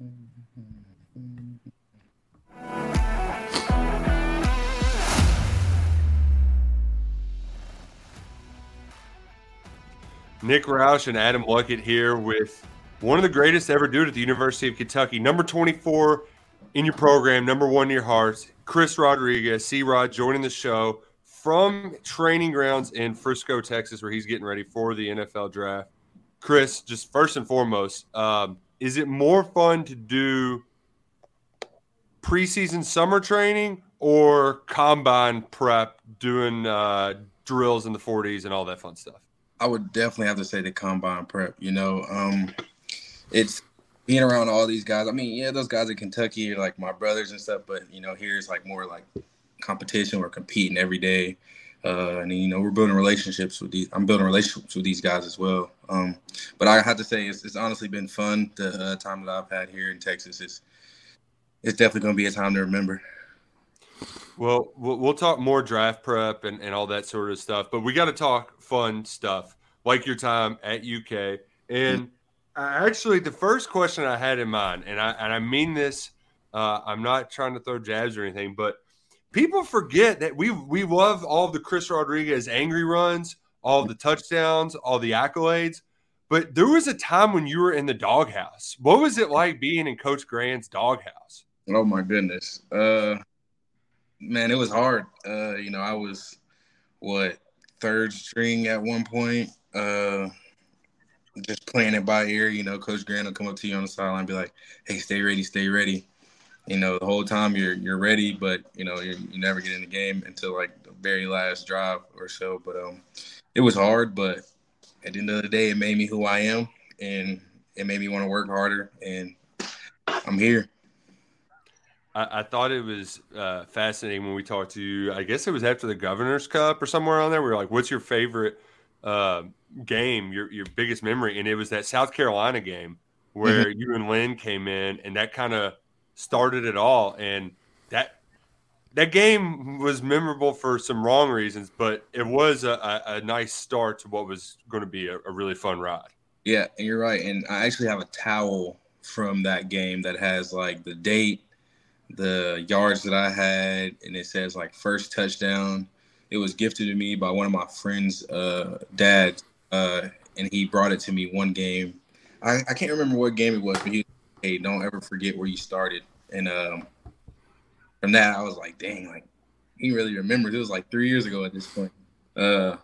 Nick Roush and Adam Luckett here with one of the greatest ever it at the University of Kentucky. Number 24 in your program, number one in your hearts, Chris Rodriguez, C Rod, joining the show from training grounds in Frisco, Texas, where he's getting ready for the NFL draft. Chris, just first and foremost, um, is it more fun to do preseason summer training or combine prep, doing uh, drills in the 40s and all that fun stuff? I would definitely have to say the combine prep. You know, um, it's being around all these guys. I mean, yeah, those guys in Kentucky are like my brothers and stuff, but you know, here it's like more like competition. We're competing every day, uh, and you know, we're building relationships with these. I'm building relationships with these guys as well. Um, but I have to say, it's, it's honestly been fun. The uh, time that I've had here in Texas is it's definitely going to be a time to remember. Well, we'll talk more draft prep and, and all that sort of stuff, but we got to talk fun stuff like your time at UK. And actually, the first question I had in mind, and I and I mean this, uh, I'm not trying to throw jabs or anything, but people forget that we we love all the Chris Rodriguez angry runs, all the touchdowns, all the accolades. But there was a time when you were in the doghouse. What was it like being in Coach Gran's doghouse? Oh my goodness. Uh man, it was hard. Uh, you know, I was what third string at one point. Uh, just playing it by ear. You know, Coach Grant will come up to you on the sideline and be like, "Hey, stay ready, stay ready." You know, the whole time you're you're ready, but you know you you never get in the game until like the very last drive or so. But um, it was hard, but at the end of the day, it made me who I am, and it made me want to work harder. And I'm here. I, I thought it was uh, fascinating when we talked to you. I guess it was after the Governor's Cup or somewhere on there. We were like, "What's your favorite uh, game? Your your biggest memory?" And it was that South Carolina game where mm-hmm. you and Lynn came in, and that kind of started it all. And that that game was memorable for some wrong reasons, but it was a, a, a nice start to what was going to be a, a, really fun ride. Yeah, and you're right. And I actually have a towel from that game that has like the date the yards that I had, and it says like first touchdown. It was gifted to me by one of my friends' uh, dad, uh, and he brought it to me one game. I, I can't remember what game it was, but he, hey, don't ever forget where you started. And um, from that, I was like, dang, like he really remembers. It was like three years ago at this point. Uh,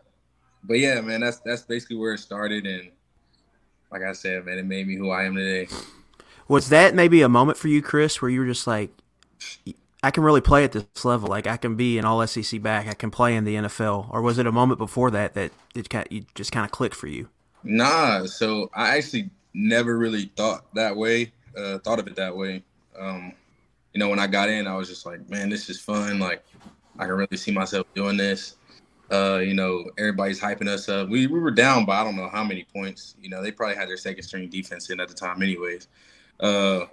but yeah, man, that's that's basically where it started, and like I said, man, it made me who I am today. Was that maybe a moment for you, Chris, where you were just like, I can really play at this level. Like I can be an All SEC back. I can play in the NFL. Or was it a moment before that that it kind of, you just kind of clicked for you? Nah. So I actually never really thought that way. Uh, thought of it that way. Um, you know, when I got in, I was just like, man, this is fun. Like I can really see myself doing this. Uh, you know, everybody's hyping us up. We we were down by I don't know how many points. You know, they probably had their second string defense in at the time, anyways. Uh,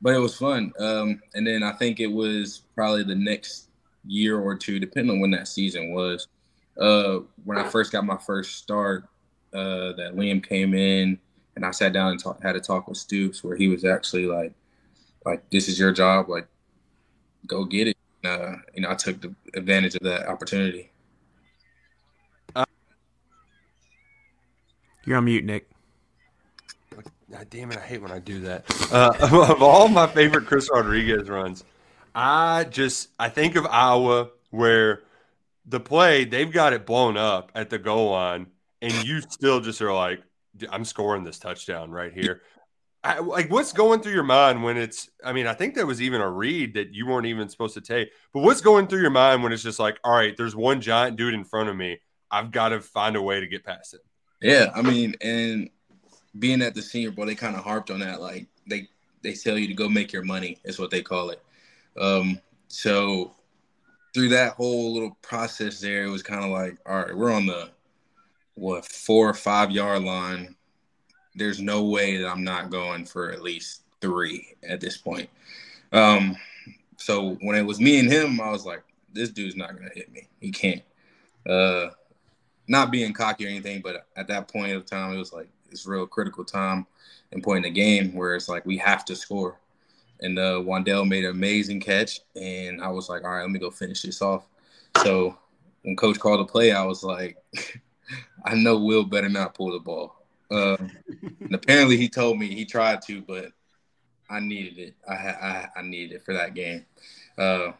but it was fun. Um, and then I think it was probably the next year or two, depending on when that season was. Uh, when I first got my first start, uh, that Liam came in and I sat down and talk, had a talk with Stoops where he was actually like, like this is your job, like go get it. Uh, you know, I took the advantage of that opportunity. You're on mute, Nick. God damn it, I hate when I do that. Uh, of all my favorite Chris Rodriguez runs, I just I think of Iowa where the play they've got it blown up at the goal line, and you still just are like, I'm scoring this touchdown right here. I, like, what's going through your mind when it's? I mean, I think there was even a read that you weren't even supposed to take. But what's going through your mind when it's just like, all right, there's one giant dude in front of me. I've got to find a way to get past it. Yeah, I mean, and being at the Senior Bowl, they kind of harped on that. Like they they tell you to go make your money. Is what they call it. Um, so through that whole little process there, it was kind of like, all right, we're on the what four or five yard line. There's no way that I'm not going for at least three at this point. Um, so when it was me and him, I was like, this dude's not gonna hit me. He can't. Uh, not being cocky or anything, but at that point of time, it was like it's real critical time and point in the game where it's like we have to score. And uh, Wan'Dale made an amazing catch, and I was like, all right, let me go finish this off. So when coach called the play, I was like, I know Will better not pull the ball. Uh, and apparently he told me he tried to, but I needed it. I I, I needed it for that game. Uh,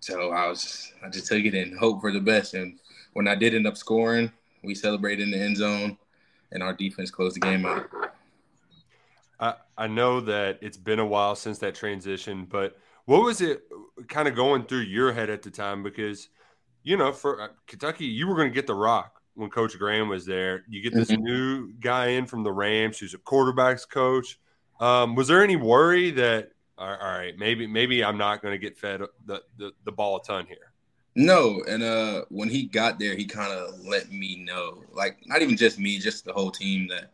so I was I just took it and hope for the best. And when I did end up scoring, we celebrated in the end zone, and our defense closed the game out. I, I know that it's been a while since that transition, but what was it kind of going through your head at the time? Because, you know, for uh, Kentucky, you were going to get the rock when Coach Gran was there. You get this mm-hmm. new guy in from the Rams who's a quarterbacks coach. Um, was there any worry that, all right, maybe maybe I'm not going to get fed the, the, the ball a ton here? No, and uh, when he got there, he kind of let me know, like not even just me, just the whole team, that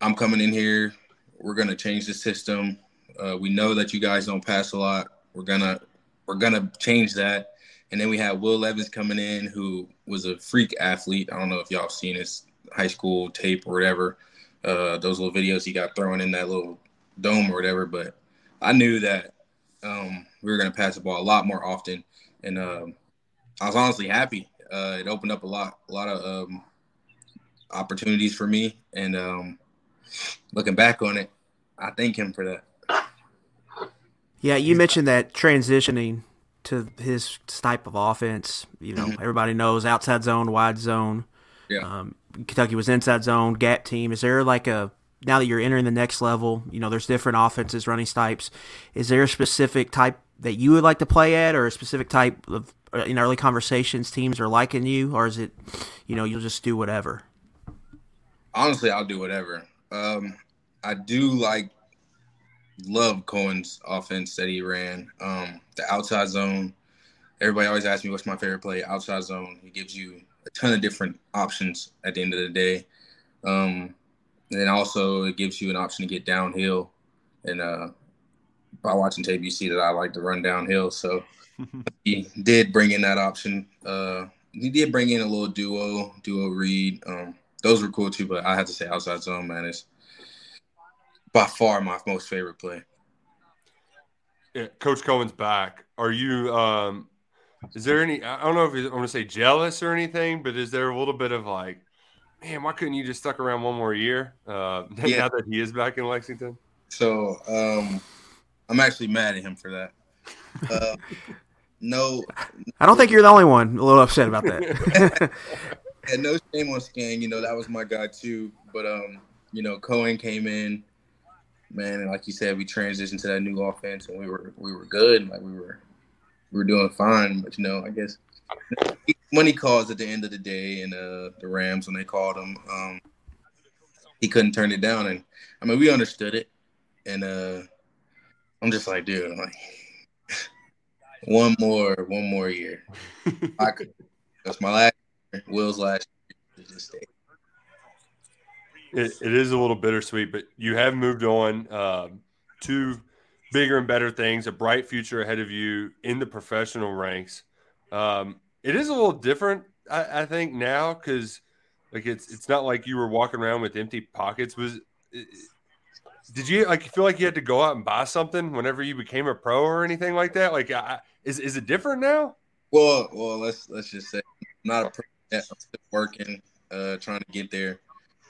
I'm coming in here we're gonna change the system. Uh, we know that you guys don't pass a lot. We're gonna we're gonna change that. And then we had Will Levis coming in, who was a freak athlete. I don't know if y'all seen his high school tape or whatever. Uh, those little videos he got thrown in that little dome or whatever. But I knew that um, we were gonna pass the ball a lot more often, and um, I was honestly happy. Uh, it opened up a lot, a lot of um, opportunities for me, and um, looking back on it, I thank him for that. Yeah, you mentioned that transitioning to his type of offense. You know, mm-hmm. everybody knows outside zone, wide zone. Yeah. Um, Kentucky was inside zone, gap team. Is there like a now that you're entering the next level? You know, there's different offenses, running types. Is there a specific type that you would like to play at, or a specific type of uh, in early conversations teams are liking you, or is it, you know, you'll just do whatever? Honestly, I'll do whatever. Um, I do like love Coen's offense that he ran. Um, the outside zone. Everybody always asks me what's my favorite play. Outside zone. It gives you a ton of different options at the end of the day. Um, and then also it gives you an option to get downhill. And uh, by watching tape, you see that I like to run downhill. So he did bring in that option. Uh, he did bring in a little duo, duo read. Um, those were cool too. But I have to say, outside zone man is by far my most favorite play. Yeah, Coach Coen's back. Are you? Um, is there any? I don't know if I want to say jealous or anything, but is there a little bit of like, man, why couldn't you just stuck around one more year? Uh, yeah. Now that he is back in Lexington. So um, I'm actually mad at him for that. Uh, no, I don't think you're the only one a little upset about that. and no shame on Skang, you know that was my guy too. But um, you know, Cohen came in, man, and like you said, we transitioned to that new offense, and we were we were good, like we were we were doing fine. But you know, I guess money calls at the end of the day, and uh, the Rams when they called him, um, he couldn't turn it down, and I mean we understood it, and uh, I'm just like, dude, I'm like one more, one more year. I could. That's my last Will's last year to stay. It, it is a little bittersweet, but you have moved on um, to bigger and better things, a bright future ahead of you in the professional ranks. Um, it is a little different, I, I think, now because like it's it's not like you were walking around with empty pockets. Was did you like feel like you had to go out and buy something whenever you became a pro or anything like that? Like, I, is is it different now? Well, well, let's let's just say I'm not a pro yet. I'm still working, uh, trying to get there.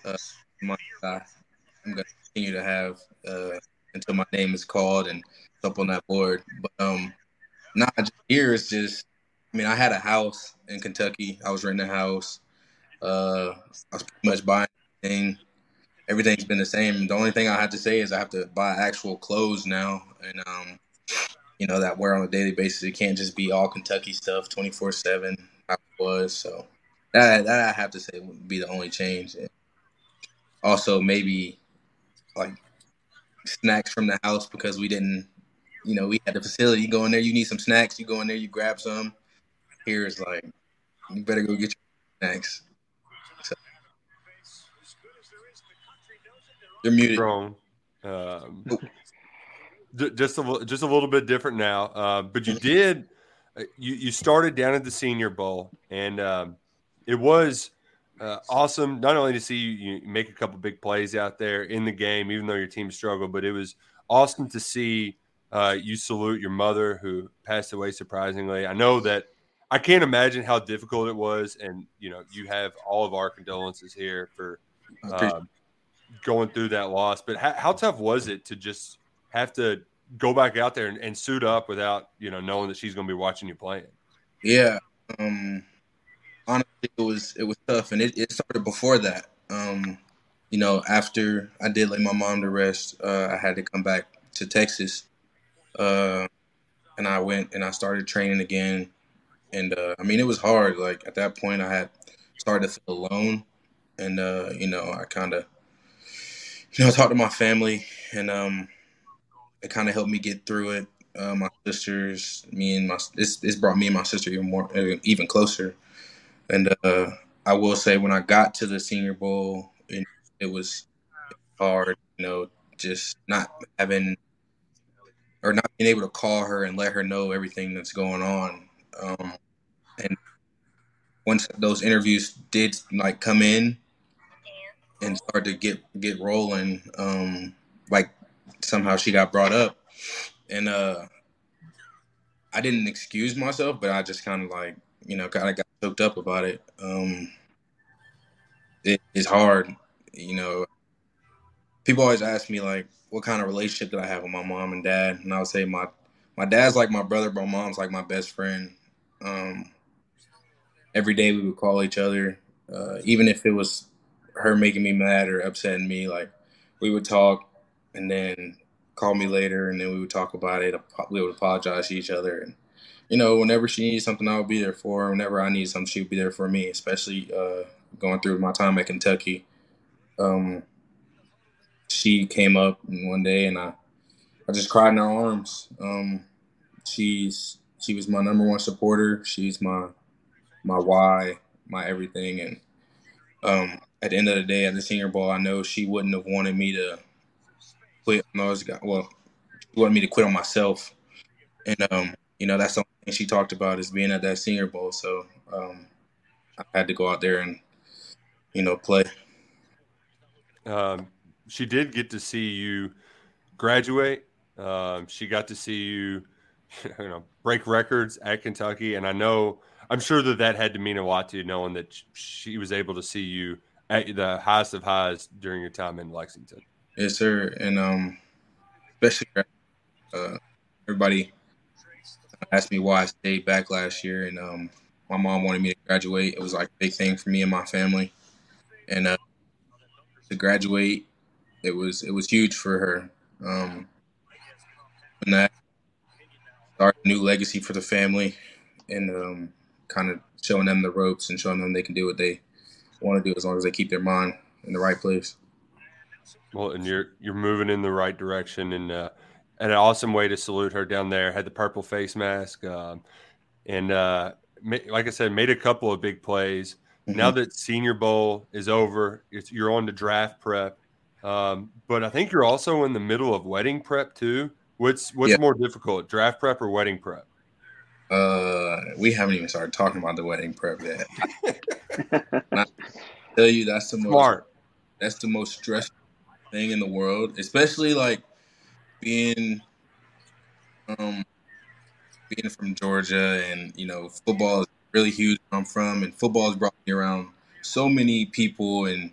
Uh, my, uh, I'm gonna continue to have uh, until my name is called and it's up on that board. But um, not here. Just, I mean, I had a house in Kentucky. I was renting a house. Uh, I was pretty much buying everything. Everything's been the same. The only thing I have to say is I have to buy actual clothes now, and um, you know that wear on a daily basis. It can't just be all Kentucky stuff, twenty four seven. I was so that that I have to say would be the only change. Also, maybe like snacks from the house because we didn't, you know, we had the facility. You go in there, you need some snacks. You go in there, you grab some. Here is like, you better go get your snacks. So, you're muted. Wrong. Um, just a just a little bit different now, uh, but you did. Uh, you you started down at the Senior Bowl, and um, it was uh, awesome not only to see you, you, make a couple big plays out there in the game, even though your team struggled, but it was awesome to see uh, you salute your mother who passed away surprisingly. I know that I can't imagine how difficult it was, and you know you have all of our condolences here for um, going through that loss. But how, how, tough was it to just have to go back out there and, and suit up without you know knowing that she's going to be watching you playing? Yeah. Um it was it was tough, and it, it started before that. Um, you know, after I did lay my mom to rest, uh, I had to come back to Texas, uh, and I went and I started training again. And uh, I mean, it was hard. Like at that point, I had started to feel alone, and uh, you know, I kind of, you know, talked to my family, and um, it kind of helped me get through it. Uh, my sisters, me and my this this brought me and my sister even more even closer. And uh, I will say, when I got to the Senior Bowl, it, it was hard, you know, just not having or not being able to call her and let her know everything that's going on. Um, and once those interviews did like come in and start to get get rolling, um, like somehow she got brought up, and uh, I didn't excuse myself, but I just kind of like you know kind of got choked up about it. Um, it, it's hard, you know. People always ask me like, what kind of relationship did I have with my mom and dad, and I would say my my dad's like my brother, but my mom's like my best friend. Um, every day we would call each other, uh, even if it was her making me mad or upsetting me. Like we would talk, and then call me later, and then we would talk about it. We would apologize to each other, and you know, whenever she needs something, I'll be there for her. Whenever I need something, she'll be there for me. Especially uh, going through my time at Kentucky. Um, she came up one day, and I, I just cried in her arms. Um, she's she was my number one supporter. She's my my why, my everything. And um, at the end of the day, at the Senior Bowl, I know she wouldn't have wanted me to quit. No, well, she wanted me to quit on myself. And um, you know, that's the thing she talked about is being at that Senior Bowl. So um, I had to go out there and, you know, play. Um, she did get to see you graduate. Um, she got to see you, you know, break records at Kentucky, and I know I'm sure that that had to mean a lot to you, knowing that she was able to see you at the highest of highs during your time in Lexington. Yes, sir, and um, especially uh, everybody asked me why I stayed back last year, and um, my mom wanted me to graduate. It was like a big thing for me and my family, and uh, to graduate, it was it was huge for her. Um, and that start a new legacy for the family, and um, kind of showing them the ropes and showing them they can do what they want to do as long as they keep their mind in the right place. Well, and you're you're moving in the right direction, and uh, an awesome way to salute her down there. Had the purple face mask, um, and uh, like I said, made a couple of big plays. Mm-hmm. Now that Senior Bowl is over, you're on to draft prep. Um, but I think you're also in the middle of wedding prep too. What's what's more difficult, draft prep or wedding prep? Uh, we haven't even started talking about the wedding prep yet. I tell you, that's the Smart. most that's the most stressful thing in the world, especially like being um being from Georgia and you know football is really huge where I'm from and football has brought me around so many people and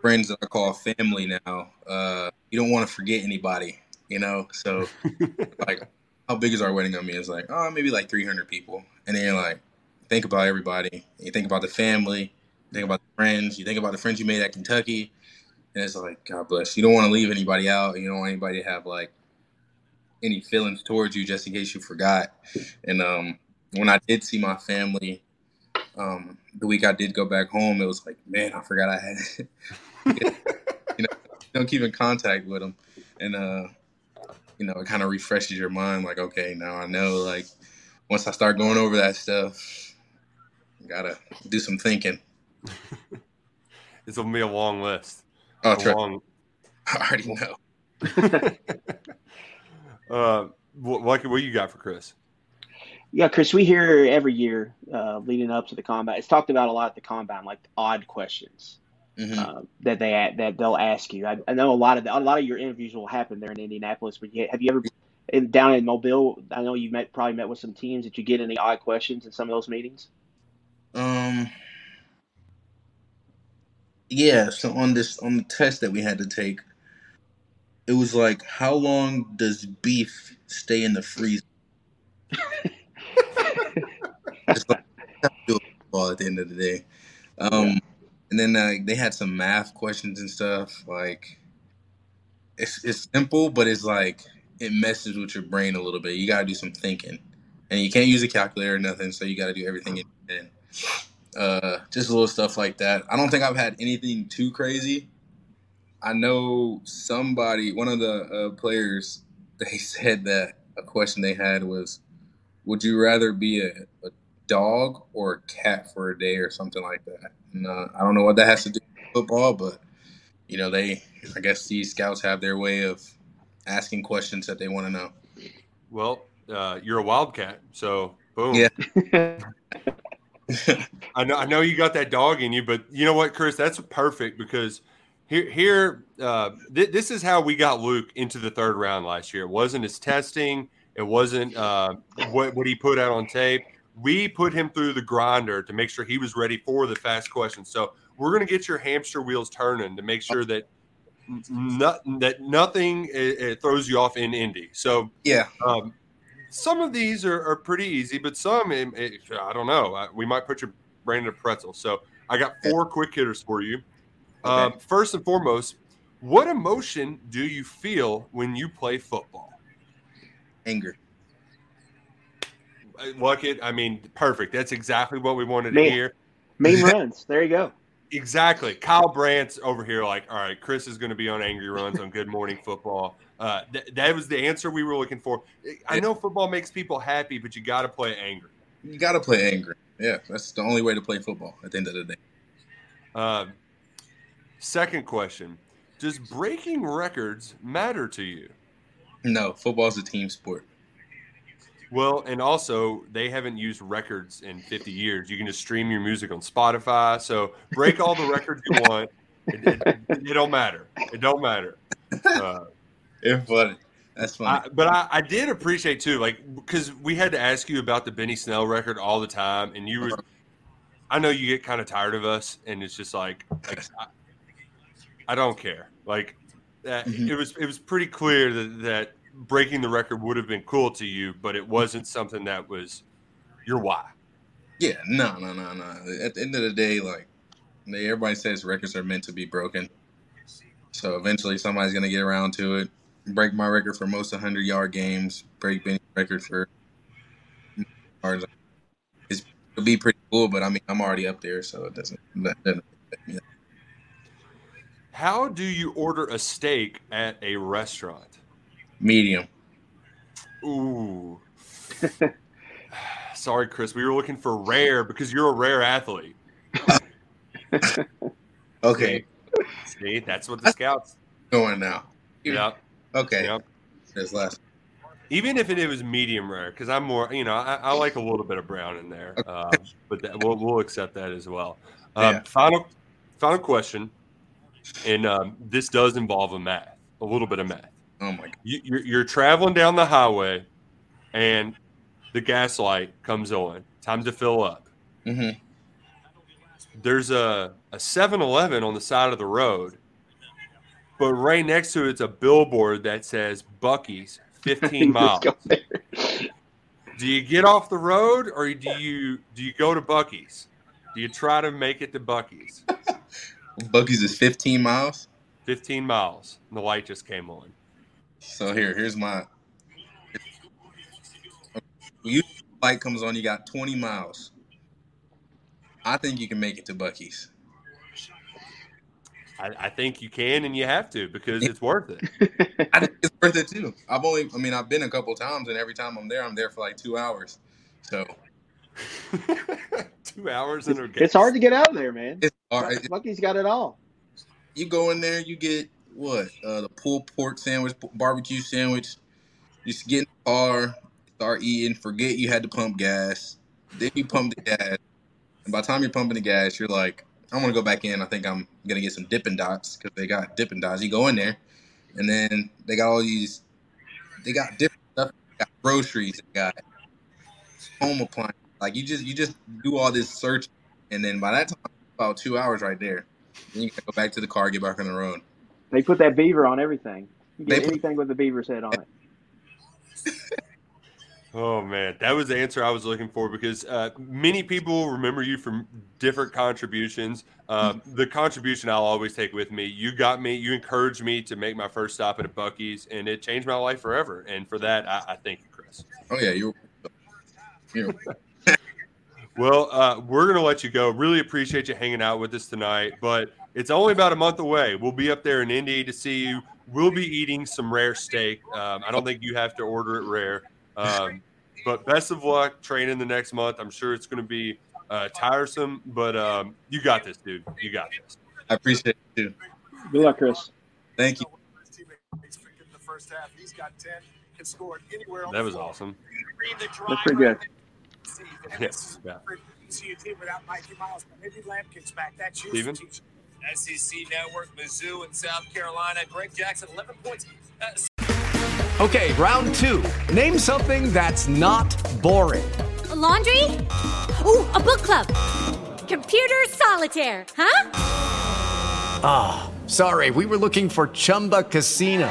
friends that I call family now. Uh, you don't want to forget anybody, you know. So like, how big is our wedding gonna be? It's like oh maybe like 300 people, and then you're like think about everybody. You think about the family, you think about the friends, you think about the friends you made at Kentucky, and it's like God bless. You don't want to leave anybody out. You don't want anybody to have like any feelings towards you just in case you forgot. And um, when I did see my family, um, the week I did go back home, it was like, man, I forgot I had, you know, don't keep in contact with them. and uh, you know, it kind of refreshes your mind. Like, okay, now I know. Like, once I start going over that stuff, gotta do some thinking. it's gonna be a long list. Oh, a long... I already know. Uh, what, what what you got for Chris? Yeah, Chris, we hear every year uh, leading up to the combine. It's talked about a lot at the combine, like odd questions mm-hmm. uh, that they that they'll ask you. I, I, know a lot of the, a lot of your interviews will happen there in Indianapolis. But you, have you ever in, down in Mobile? I know you met probably met with some teams. Did you get any odd questions in some of those meetings? Um. Yeah. So on this on the test that we had to take, it was like, how long does beef stay in the freezer? Just like, at the end of the day. Um, yeah and then uh, they had some math questions and stuff. Like it's it's simple, but it's like it messes with your brain a little bit. You gotta do some thinking, and you can't use a calculator or nothing, so you gotta do everything in. Uh, just a little stuff like that. I don't think I've had anything too crazy. I know somebody, one of the uh, players, they said that a question they had was, "Would you rather be a, a dog or a cat for a day or something like that?" And, uh, I don't know what that has to do with football, but you know, they I guess these scouts have their way of asking questions that they want to know. Well, uh, you're a wildcat, so boom. Yeah. I know. I know you got that dog in you, but you know what, Chris? That's perfect because here, here, uh, th- this is how we got Luke into the third round last year. It wasn't his testing. It wasn't uh, what what he put out on tape we put him through the grinder to make sure he was ready for the fast questions. So we're going to get your hamster wheels turning to make sure that not, that nothing it, it throws you off in Indy. So yeah, um, some of these are, are, pretty easy, but some it, it, I don't know. We might put your brain in a pretzel. So I got four quick hitters for you. Okay. Um, first and foremost, what emotion do you feel when you play football? Anger. Look it. I mean, perfect. That's exactly what we wanted to hear. Main runs. There you go. Exactly. Kyle Brandt's over here, like, all right, Chris is going to be on Angry Runs on Good Morning Football. Uh, th- that was the answer we were looking for. I know football makes people happy, but you got to play angry. You got to play angry. Yeah, that's the only way to play football at the end of the day. Uh, second question Does breaking records matter to you? No, football is a team sport. Well, and also they haven't used records in 50 years. You can just stream your music on Spotify. So break all the records you want. It, it, it, don't matter. It don't matter. Uh, it's funny. That's funny. I, but I, I, did appreciate too, like because we had to ask you about the Benny Snell record all the time, and you were. I know you get kind of tired of us, and it's just like, like I, don't care. Like that, mm-hmm. it was it was pretty clear that that breaking the record would have been cool to you, but it wasn't something that was your why. Yeah, no, no, no, no. At the end of the day, like everybody says, records are meant to be broken. So eventually, somebody's gonna get around to it. Break my record for most 100 yard games. Break Benny's record for yards. It's, it'll be pretty cool, but I mean, I'm already up there, so it doesn't. doesn't yeah. How do you order a steak at a restaurant? Medium. Ooh. Sorry, Chris. We were looking for rare because you're a rare athlete. okay. See, that's what the scouts going now. Yep. Okay. Yep. This last. Even if it, it was medium rare, because I'm more, you know, I, I, like a little bit of brown in there, uh, but that, we'll, we'll accept that as well. Um, yeah. Final, final question, and um, this does involve a math, a little bit of math. Oh my god! You, you're, you're traveling down the highway, and the gas light comes on. Time to fill up. Mm-hmm. There's a a 7-Eleven on the side of the road, but right next to it's a billboard that says Buc-ee's 15 miles. do you get off the road or do you do you go to Buc-ee's? Do you try to make it to Buc-ee's? Buc-ee's is 15 miles. 15 miles. And the light just came on. So here, here's my. You light comes on, you got 20 miles. I think you can make it to Buc-ee's. I, I, think you can and you have to because it's worth it. I think it's worth it too. I've only, I mean, I've been a couple times, and every time I'm there, I'm there for like two hours. So two hours in a It's hard to get out of there, man. It's hard. Buc-ee's got it all. You go in there, you get what? Uh, the pulled pork sandwich, barbecue sandwich. You get in the car, start eating, forget you had to pump gas. Then you pump the gas. And by the time you're pumping the gas, you're like, I want to go back in. I think I'm gonna get some Dippin' Dots because they got Dippin' Dots. You go in there, and then they got all these. They got different stuff. They got groceries. They got home appliances. Like you just you just do all this search, and then by that time, about two hours right there. Then you can go back to the car, get back on the road. They put that beaver on everything. You get they anything put, with the beaver's head on it. Oh man, that was the answer I was looking for because uh, many people remember you from different contributions. Uh, the contribution I'll always take with me. You got me. You encouraged me to make my first stop at a Buc-ee's, and it changed my life forever. And for that, I, I thank you, Chris. Oh yeah, you're. you're... well, uh, we're gonna let you go. Really appreciate you hanging out with us tonight, but it's only about a month away. We'll be up there in Indy to see you. We'll be eating some rare steak. Um, I don't think you have to order it rare. Um, but best of luck training the next month. I'm sure it's going to be uh, tiresome, but um, you got this, dude. You got this. I appreciate it too. Good luck, Chris. Thank you. That was awesome. That's pretty good. Yes. Yeah. Steven? SEC Network, Mizzou, and South Carolina. Greg Jackson, 11 points. Uh, Okay, round two. Name something that's not boring. A laundry? Ooh, a book club. Computer solitaire, huh? Ah, oh, sorry, we were looking for Chumba Casino.